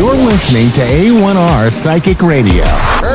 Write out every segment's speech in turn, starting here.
You're listening to A1R Psychic Radio,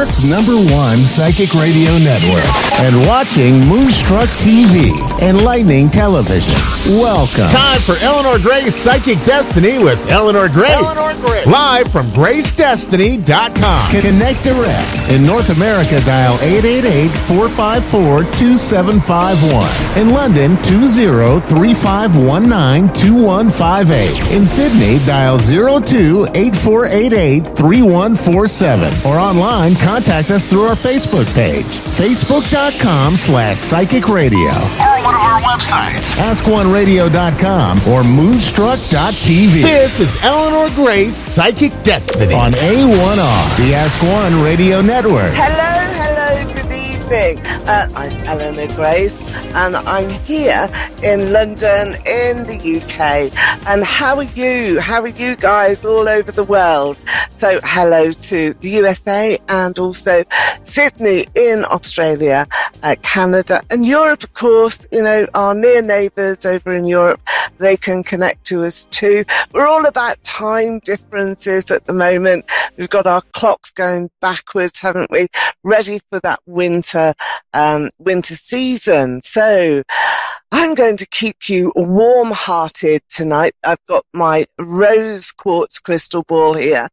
Earth's number one psychic radio network, and watching Moonstruck TV and Lightning Television. Welcome. Time for Eleanor Grace Psychic Destiny with Eleanor Gray. Eleanor Gray. Live from GraceDestiny.com. Connect direct. In North America, dial 888-454-2751. In London, 20-3519-2158. In Sydney, dial 02-8488-3147. Or online, contact us through our Facebook page, facebook.com slash psychic radio. Or one of our websites, askoneradio.com or moonstruck.tv. This is Eleanor Grace Psychic Destiny. On A1R, the Ask One Radio Network. Hello, hello, good evening. Uh, I'm Eleanor Grace, and I'm here in London, in the UK. And how are you? How are you guys all over the world? So, hello to the USA and also Sydney in Australia, uh, Canada, and Europe, of course. You know, our near neighbours over in Europe, they can connect to us too. We're all about time differences at the moment. We've got our clocks going backwards, haven't we? Ready for that winter, um, winter season. So I'm going to keep you warm hearted tonight. I've got my rose quartz crystal ball here.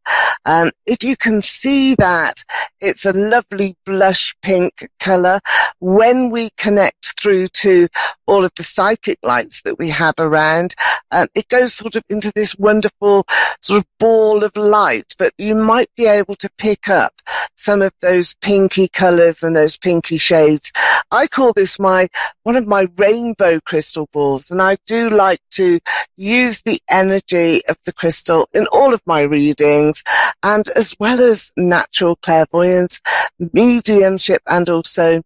Um, if you can see that, it's a lovely blush pink color. When we connect through to all of the psychic lights that we have around, um, it goes sort of into this wonderful sort of ball of light, but you might be able to pick up some of those pinky colors and those pinky shades. I call this my, one of my rainbow crystal balls. And I do like to use the energy of the crystal in all of my readings and as well as natural clairvoyance, mediumship and also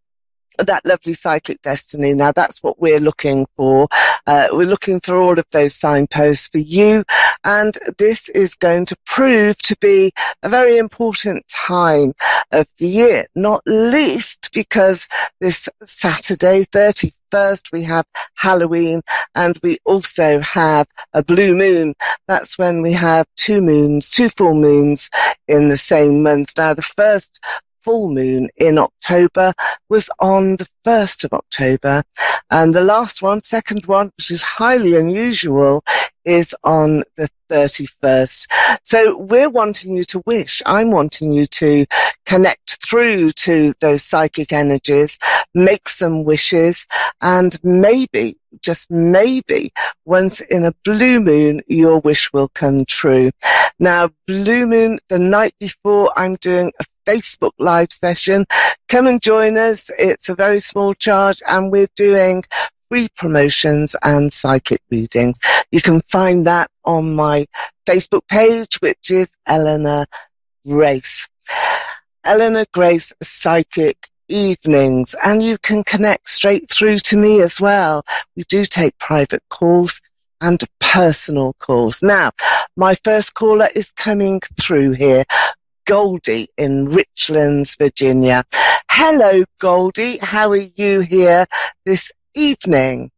that lovely psychic destiny. Now that's what we're looking for. Uh, we're looking for all of those signposts for you. And this is going to prove to be a very important time of the year, not least because this Saturday, 31st, we have Halloween and we also have a blue moon. That's when we have two moons, two full moons in the same month. Now the first full moon in October was on the 1st of October. And the last one, second one, which is highly unusual, is on the 31st. So we're wanting you to wish. I'm wanting you to connect through to those psychic energies, make some wishes, and maybe, just maybe, once in a blue moon, your wish will come true. Now, blue moon, the night before, I'm doing a Facebook live session. Come and join us. It's a very small charge and we're doing free promotions and psychic readings. You can find that on my Facebook page, which is Eleanor Grace. Eleanor Grace Psychic Evenings, and you can connect straight through to me as well. We do take private calls and personal calls. Now, my first caller is coming through here. Goldie in Richlands, Virginia. Hello, Goldie. How are you here this evening?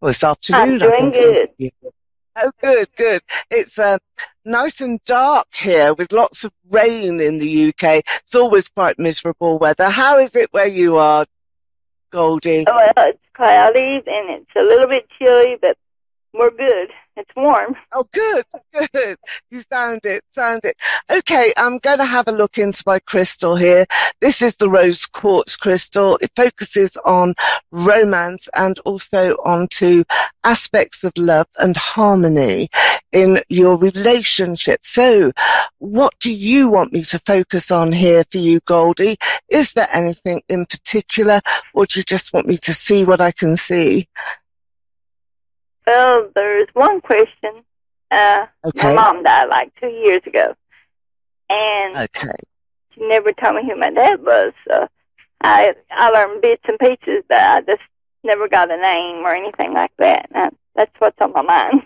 Well, this afternoon. I'm doing good. Oh, good, good. It's uh, nice and dark here with lots of rain in the UK. It's always quite miserable weather. How is it where you are, Goldie? Oh, well, it's cloudy and it's a little bit chilly, but we're good. It's warm. Oh, good, good. You sound it, sound it. Okay, I'm going to have a look into my crystal here. This is the rose quartz crystal. It focuses on romance and also onto aspects of love and harmony in your relationship. So what do you want me to focus on here for you, Goldie? Is there anything in particular or do you just want me to see what I can see? Well, there's one question. Uh, Okay. My mom died like two years ago, and Okay. she never told me who my dad was. So I I learned bits and pieces, but I just never got a name or anything like that. And that's what's on my mind.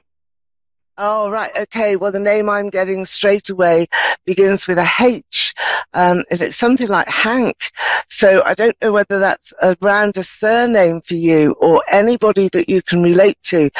Oh, right. Okay. Well, the name I'm getting straight away begins with a H, um, and it's something like Hank. So I don't know whether that's around a surname for you or anybody that you can relate to,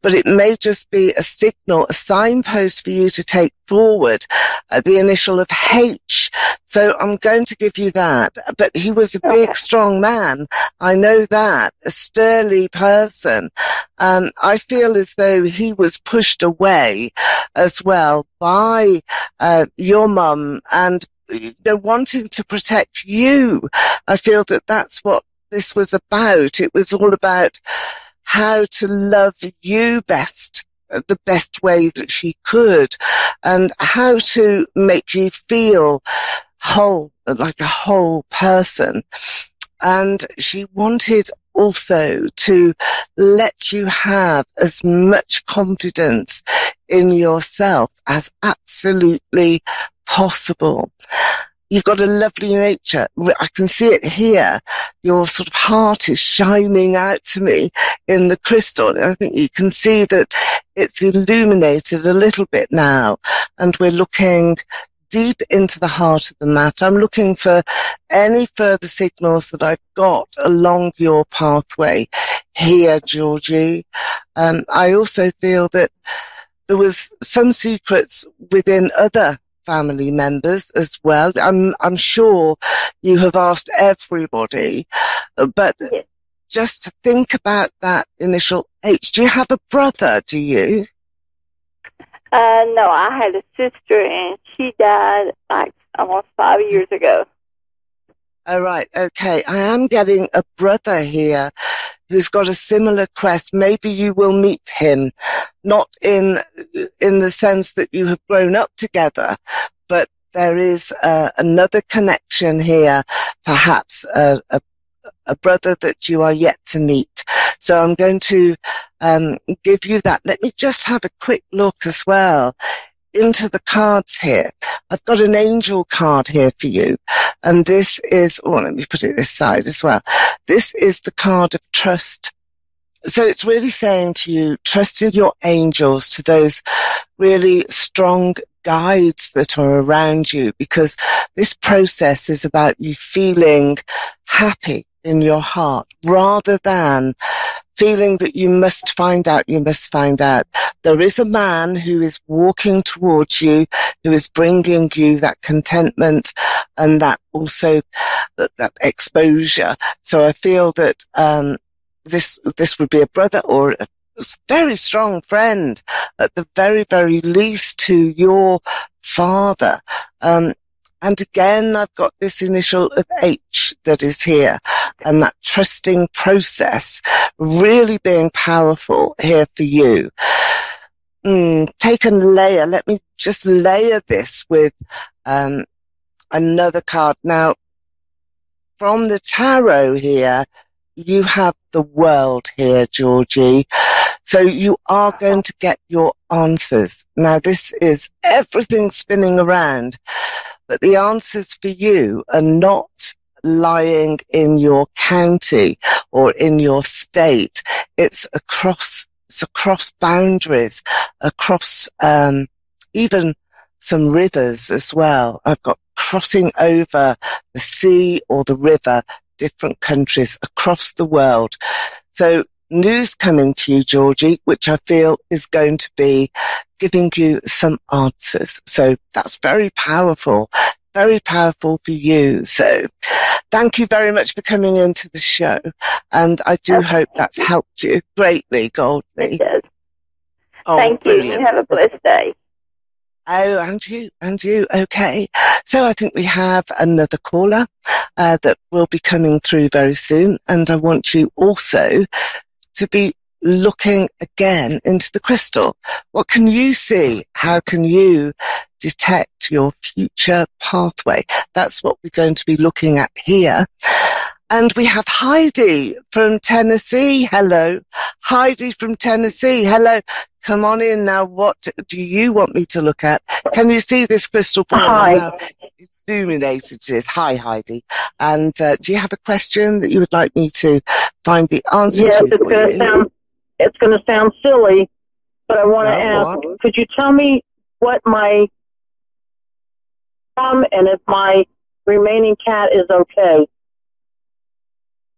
but it may just be a signal, a signpost for you to take forward uh, the initial of H. So I'm going to give you that. But he was a big, strong man. I know that. A sturdy person. Um, I feel as though he was pushed away as well by uh, your mum and you know, wanting to protect you. I feel that that's what this was about. It was all about how to love you best the best way that she could and how to make you feel whole, like a whole person. And she wanted also to let you have as much confidence in yourself as absolutely possible. You've got a lovely nature. I can see it here. Your sort of heart is shining out to me in the crystal. I think you can see that it's illuminated a little bit now and we're looking deep into the heart of the matter. I'm looking for any further signals that I've got along your pathway here, Georgie. Um, I also feel that there was some secrets within other family members as well. I'm, I'm sure you have asked everybody, but yes. just to think about that initial H. Do you have a brother? Do you? Uh, no, I had a sister and she died like almost five years ago. All right. Okay. I am getting a brother here who's got a similar quest. Maybe you will meet him, not in, in the sense that you have grown up together, but there is uh, another connection here, perhaps a, a, a, brother that you are yet to meet. So I'm going to um, give you that. Let me just have a quick look as well into the cards here. I've got an angel card here for you. And this is, oh, let me put it this side as well. This is the card of trust. So it's really saying to you, trust in your angels, to those really strong guides that are around you, because this process is about you feeling happy in your heart rather than feeling that you must find out, you must find out. There is a man who is walking towards you, who is bringing you that contentment and that also that, that exposure. So I feel that, um, this, this would be a brother or a very strong friend at the very, very least to your father. Um, and again, I've got this initial of H that is here and that trusting process really being powerful here for you. Mm, take a layer. Let me just layer this with, um, another card. Now, from the tarot here, you have the world here, Georgie. So you are going to get your answers. Now this is everything spinning around but the answers for you are not lying in your county or in your state. It's across, it's across boundaries, across, um, even some rivers as well. I've got crossing over the sea or the river, different countries across the world. So news coming to you, Georgie, which I feel is going to be giving you some answers. So that's very powerful, very powerful for you. So thank you very much for coming into the show. And I do hope that's helped you greatly, Goldie. Oh, thank you. You have a blessed day. Oh, and you, and you. Okay. So I think we have another caller uh, that will be coming through very soon. And I want you also to be looking again into the crystal. What can you see? How can you detect your future pathway? That's what we're going to be looking at here. And we have Heidi from Tennessee. Hello. Heidi from Tennessee. Hello. Come on in now. What do you want me to look at? Can you see this crystal ball? Hi. It's illuminated. It is. Hi, Heidi. And uh, do you have a question that you would like me to find the answer yes, to? Yes, it's going to sound, it's going to sound silly, But I want to ask, could you tell me what my um and if my remaining cat is okay?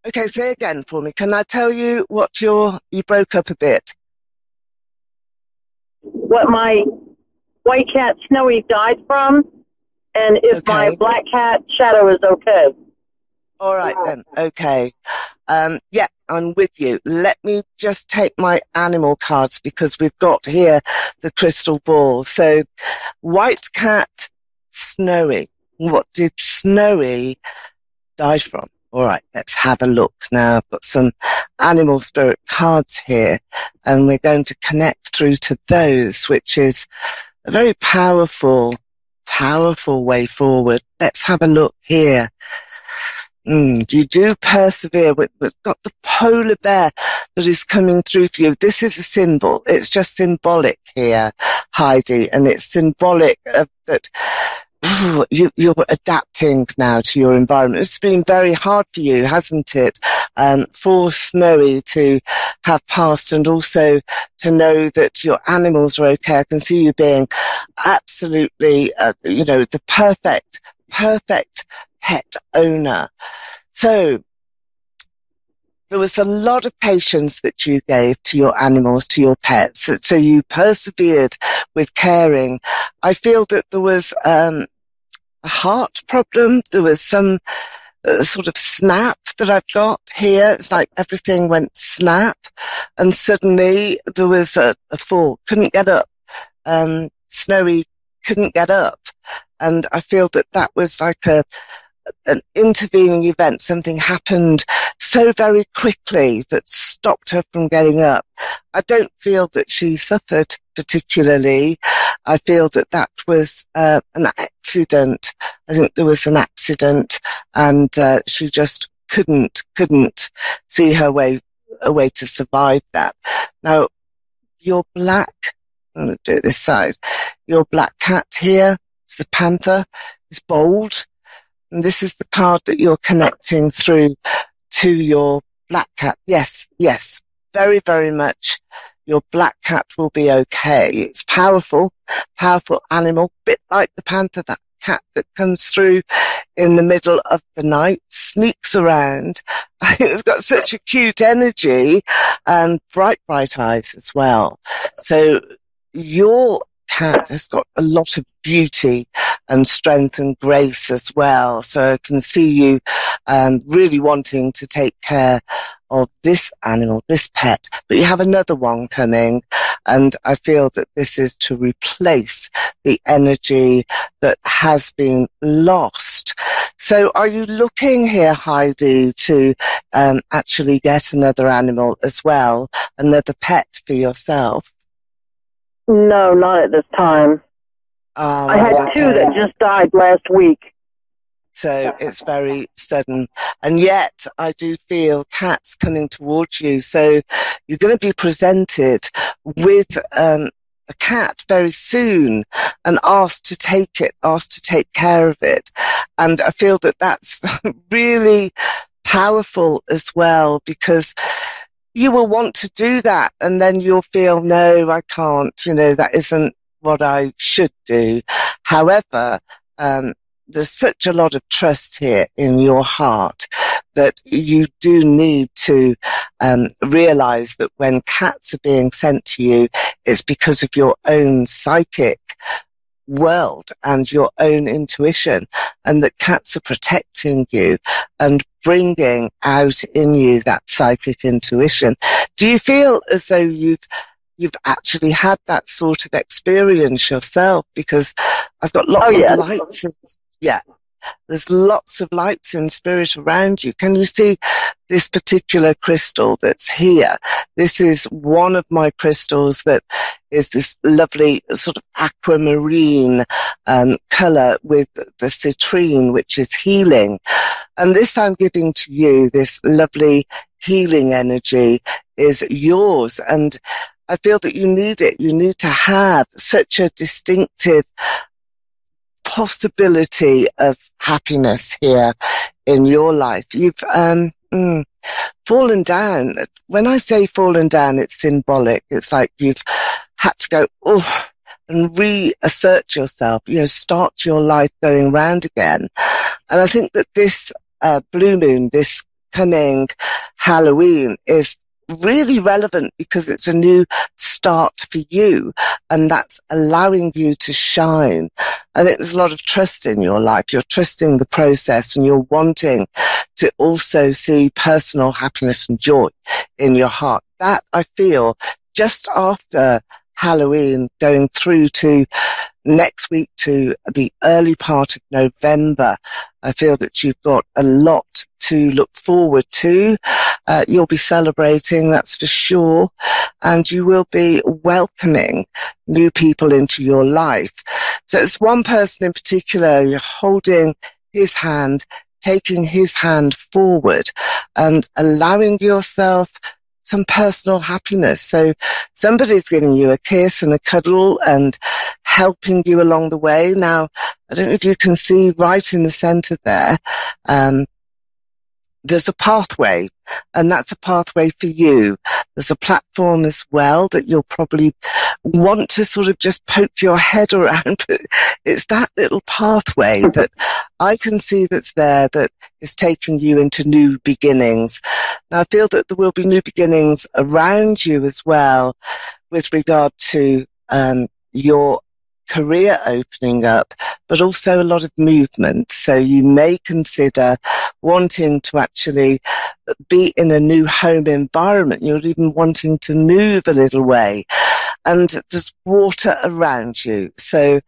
Okay, say again for me. Can I tell you what your you broke up a bit? What my white cat Snowy died from, and if my black cat Shadow is okay. All right then. Okay. Um, yeah, I'm with you. Let me just take my animal cards because we've got here the crystal ball. So, white cat, snowy. What did snowy die from? All right, let's have a look now. I've got some animal spirit cards here and we're going to connect through to those, which is a very powerful, powerful way forward. Let's have a look here. Mm, you do persevere. We- We've got the polar bear that is coming through for you. This is a symbol. It's just symbolic here, Heidi, and it's symbolic of that you, you're adapting now to your environment. It's been very hard for you, hasn't it? Um, for Snowy to have passed and also to know that your animals are okay. I can see you being absolutely, uh, you know, the perfect, perfect pet owner. So there was a lot of patience that you gave to your animals, to your pets. So- So you persevered with caring. I feel that there was um, a heart problem. There was some uh, sort of snap that I've got here. It's like everything went snap, and suddenly there was a, a fall. Couldn't get up. Um, Snowy couldn't get up, and I feel that that was like a an intervening event. Something happened so very quickly that stopped her from getting up. I don't feel that she suffered particularly. I feel that that was uh, an accident. I think there was an accident, and uh, she just couldn't couldn't see her way a way to survive that. Now, your black. I'm going to do it this side. Your black cat here, the panther. Is bold. And this is the card that you're connecting through to your black cat. Yes, yes, very, very much. Your black cat will be okay. It's powerful, powerful animal, bit like the panther, that cat that comes through in the middle of the night, sneaks around. It's got such a cute energy and bright, bright eyes as well. So your cat has got a lot of beauty and strength and grace as well. So I can see you um, really wanting to take care of this animal, this pet, but you have another one coming and I feel that this is to replace the energy that has been lost. So are you looking here, Heidi, to um, actually get another animal as well, another pet for yourself? No, not at this time. Ah, I had two that just died last week. So it's very sudden. And yet I do feel cats coming towards you. So you're going to be presented with um, a cat very soon and asked to take it, asked to take care of it. And I feel that that's really powerful as well because you will want to do that and then you'll feel, no, I can't, you know, that isn't what I should do. However, um, there's such a lot of trust here in your heart that you do need to um, realize that when cats are being sent to you, it's because of your own psychic world and your own intuition and that cats are protecting you and bringing out in you that psychic intuition. Do you feel as though you've you've actually had that sort of experience yourself? Because I've got lots Oh, yes. of lights. In, yeah, there's lots of lights in spirit around you. Can you see this particular crystal that's here? This is one of my crystals that is this lovely sort of aquamarine um, color with the citrine, which is healing. And this I'm giving to you, this lovely healing energy is yours. And I feel that you need it. You need to have such a distinctive possibility of happiness here in your life. You've um, mm, fallen down. When I say fallen down, it's symbolic. It's like you've had to go, oh, and reassert yourself, you know, start your life going round again. And I think that this uh, blue moon, this coming Halloween is really relevant because it's a new start for you and that's allowing you to shine. I think there's a lot of trust in your life. You're trusting the process and you're wanting to also see personal happiness and joy in your heart. That I feel just after Halloween going through to next week to the early part of November. I feel that you've got a lot to look forward to. Uh, you'll be celebrating, that's for sure, and you will be welcoming new people into your life. So it's one person in particular, you're holding his hand, taking his hand forward and allowing yourself some personal happiness. So somebody's giving you a kiss and a cuddle and helping you along the way. Now, I don't know if you can see right in the center there, um, there's a pathway and that's a pathway for you. There's a platform as well that you'll probably want to sort of just poke your head around, but it's that little pathway that I can see that's there that is taking you into new beginnings. Now I feel that there will be new beginnings around you as well with regard to um, your career opening up, but also a lot of movement. So you may consider wanting to actually be in a new home environment. You're even wanting to move a little way and there's water around you. So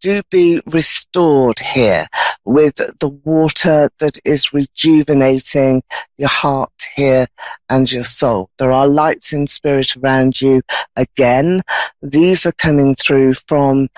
do be restored here with the water that is rejuvenating your heart here and your soul. There are lights in spirit around you. Again, these are coming through from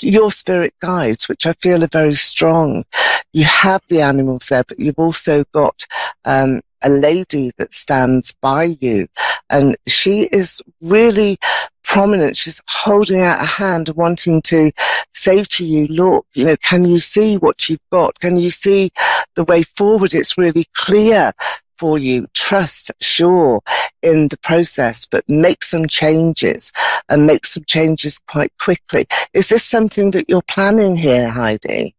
your spirit guides, which I feel are very strong. You have the animals there, but you've also got um, a lady that stands by you and she is really prominent. She's holding out a hand wanting to say to you, look, you know, can you see what you've got? Can you see the way forward? It's really clear for you. Trust, sure, in the process, but make some changes and make some changes quite quickly. Is this something that you're planning here, Heidi?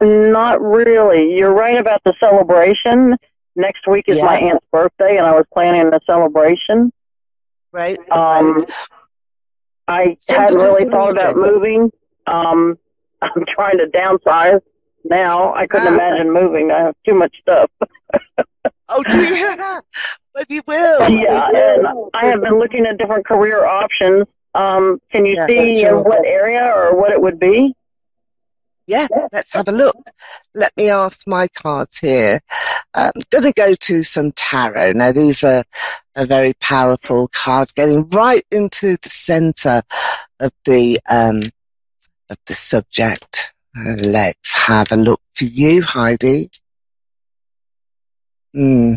Not really. You're right about the celebration. Next week is yeah. my aunt's birthday, and I was planning a celebration. Right. Um, right. I hadn't really thought about moving. Um, I'm trying to downsize now. I couldn't ah. imagine moving. I have too much stuff. oh, do you? but you will. Yeah, you will. and I have been looking at different career options. Um, can you yeah, see in what area or what it would be? Yeah, let's have a look. Let me ask my cards here. I'm going to go to some tarot. Now, these are, are very powerful cards, getting right into the center of the um, of the subject. Uh, let's have a look for you, Heidi. Hmm.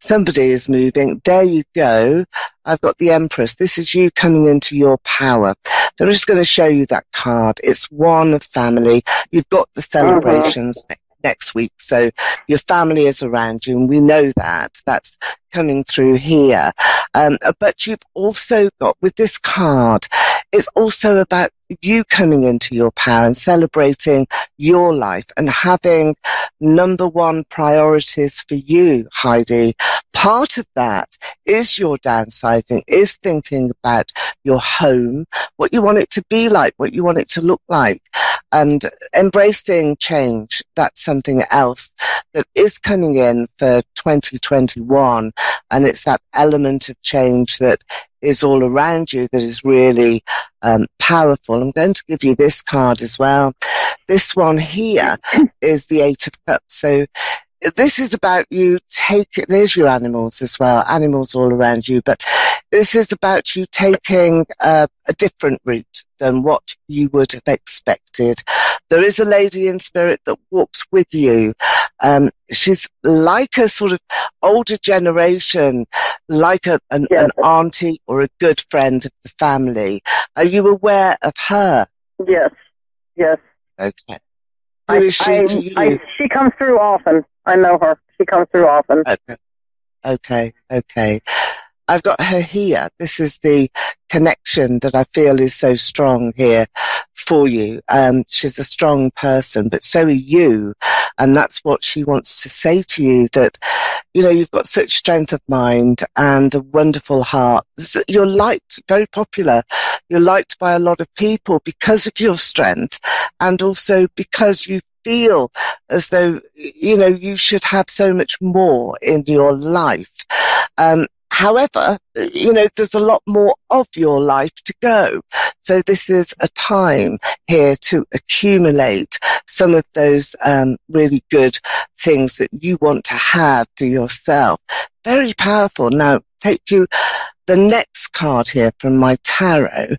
Somebody is moving. There you go. I've got the Empress. This is you coming into your power. So I'm just going to show you that card. It's one of family. You've got the celebrations uh-huh. next week. So your family is around you and we know that. That's coming through here. Um, but you've also got with this card, it's also about you coming into your power and celebrating your life and having number one priorities for you, Heidi. Part of that is your downsizing, is thinking about your home, what you want it to be like, what you want it to look like, and embracing change. That's something else that is coming in for 2021. And it's that element of change that is all around you that is really um, powerful. I'm going to give you this card as well. This one here is the Eight of Cups. So this is about you taking, there's your animals as well animals all around you but this is about you taking a different route than what you would have expected. There is a lady in spirit that walks with you. Um, she's like a sort of older generation like a, an, yes. an auntie or a good friend of the family. Are you aware of her? Yes. Yes. Okay who she I, to you? I, she comes through often. I know her. She comes through often. Okay. Okay. Okay. I've got her here. This is the connection that I feel is so strong here for you. Um, she's a strong person, but so are you. And that's what she wants to say to you that, you know, you've got such strength of mind and a wonderful heart. You're liked, very popular. You're liked by a lot of people because of your strength and also because you feel as though, you know, you should have so much more in your life. Um, However, you know, there's a lot more of your life to go. So this is a time here to accumulate some of those um, really good things that you want to have for yourself. Very powerful. Now, take you the next card here from my tarot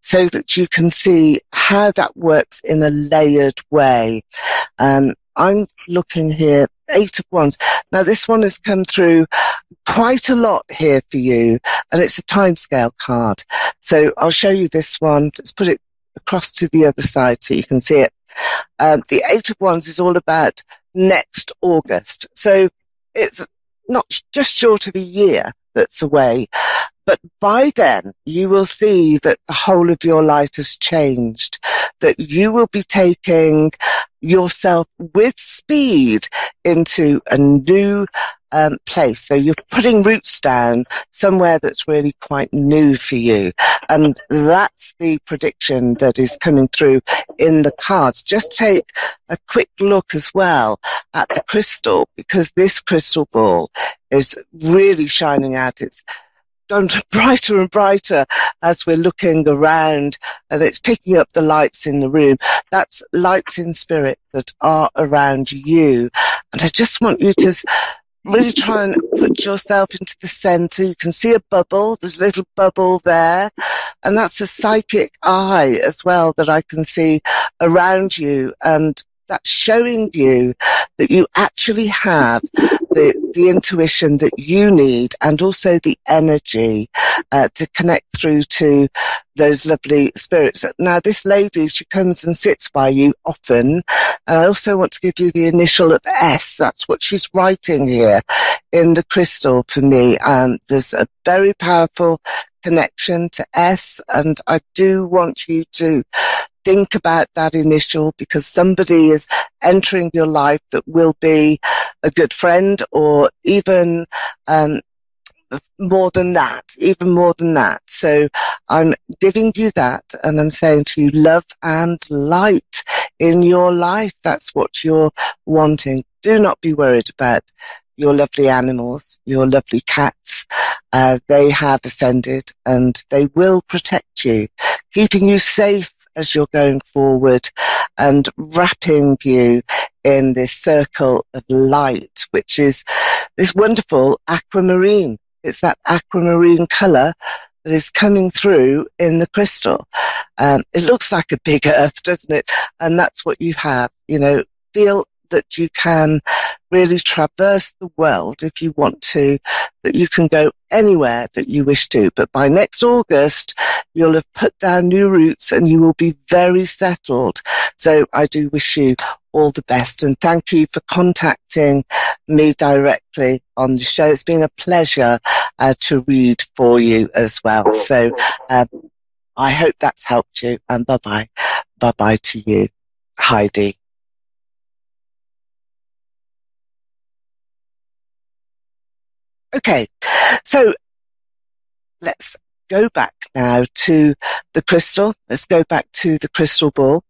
so that you can see how that works in a layered way. Um, I'm looking here, eight of wands. Now this one has come through quite a lot here for you and it's a timescale card. So I'll show you this one. Let's put it across to the other side so you can see it. Um, the eight of wands is all about next August. So it's not just short of a year that's away, but by then you will see that the whole of your life has changed, that you will be taking yourself with speed into a new um, place. So you're putting roots down somewhere that's really quite new for you. And that's the prediction that is coming through in the cards. Just take a quick look as well at the crystal because this crystal ball is really shining out its brighter and brighter as we're looking around and it's picking up the lights in the room. That's lights in spirit that are around you. And I just want you to really try and put yourself into the center. You can see a bubble. There's a little bubble there. And that's a psychic eye as well that I can see around you. And that's showing you that you actually have the, the intuition that you need and also the energy uh, to connect through to those lovely spirits. Now, this lady, she comes and sits by you often. And I also want to give you the initial of S. That's what she's writing here in the crystal for me. Um, there's a very powerful connection to S and I do want you to think about that initial because somebody is entering your life that will be a good friend or even um, more than that, even more than that. So I'm giving you that and I'm saying to you, love and light in your life. That's what you're wanting. Do not be worried about your lovely animals, your lovely cats. Uh, they have ascended and they will protect you, keeping you safe as you're going forward and wrapping you in this circle of light, which is this wonderful aquamarine. It's that aquamarine color that is coming through in the crystal. Um, it looks like a big earth, doesn't it? And that's what you have. You know, feel that you can really traverse the world if you want to, that you can go anywhere that you wish to. But by next August, you'll have put down new roots and you will be very settled. So I do wish you all the best and thank you for contacting me directly on the show. It's been a pleasure uh, to read for you as well. So uh, I hope that's helped you and bye bye. Bye bye to you, Heidi. Okay, so let's go back now to the crystal. Let's go back to the crystal ball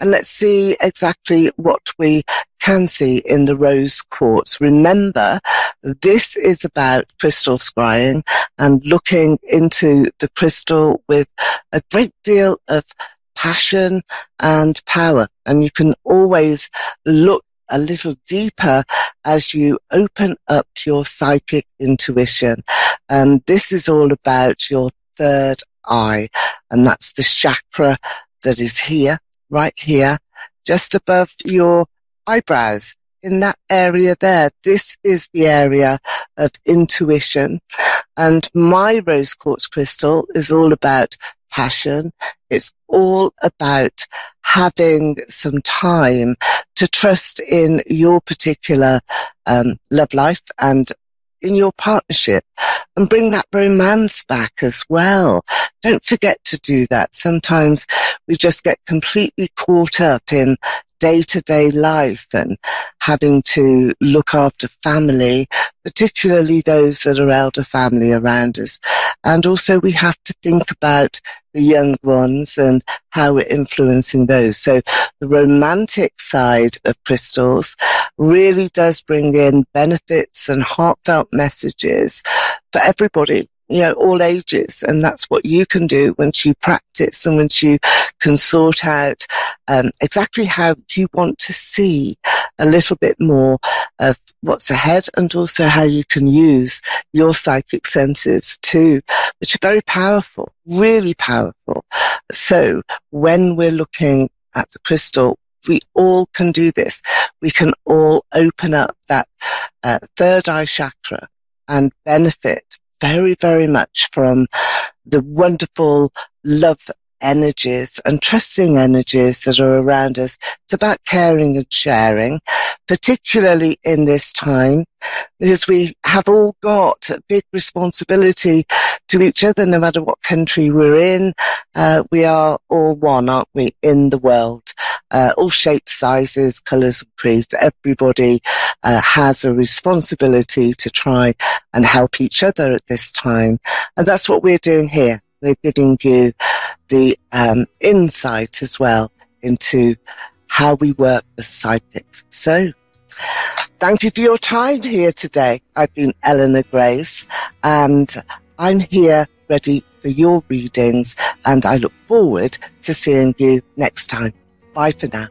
and let's see exactly what we can see in the rose quartz. Remember, this is about crystal scrying and looking into the crystal with a great deal of passion and power. And you can always look a little deeper as you open up your psychic intuition. And this is all about your third eye. And that's the chakra that is here, right here, just above your eyebrows in that area there. This is the area of intuition. And my rose quartz crystal is all about passion. It's all about having some time to trust in your particular um, love life and in your partnership and bring that romance back as well. Don't forget to do that. Sometimes we just get completely caught up in day to day life and having to look after family, particularly those that are elder family around us. And also we have to think about the young ones and how we're influencing those. So the romantic side of crystals really does bring in benefits and heartfelt messages for everybody you know, all ages. And that's what you can do once you practice and once you can sort out um, exactly how you want to see a little bit more of what's ahead and also how you can use your psychic senses too, which are very powerful, really powerful. So when we're looking at the crystal, we all can do this. We can all open up that uh, third eye chakra and benefit very, very much from the wonderful love energies and trusting energies that are around us. It's about caring and sharing, particularly in this time, because we have all got a big responsibility to each other, no matter what country we're in. Uh, we are all one, aren't we, in the world? Uh, all shapes, sizes, colours and creeds. Everybody uh, has a responsibility to try and help each other at this time. And that's what we're doing here. We're giving you the um, insight as well into how we work as psychics. So thank you for your time here today. I've been Eleanor Grace and I'm here ready for your readings and I look forward to seeing you next time. Bye for now.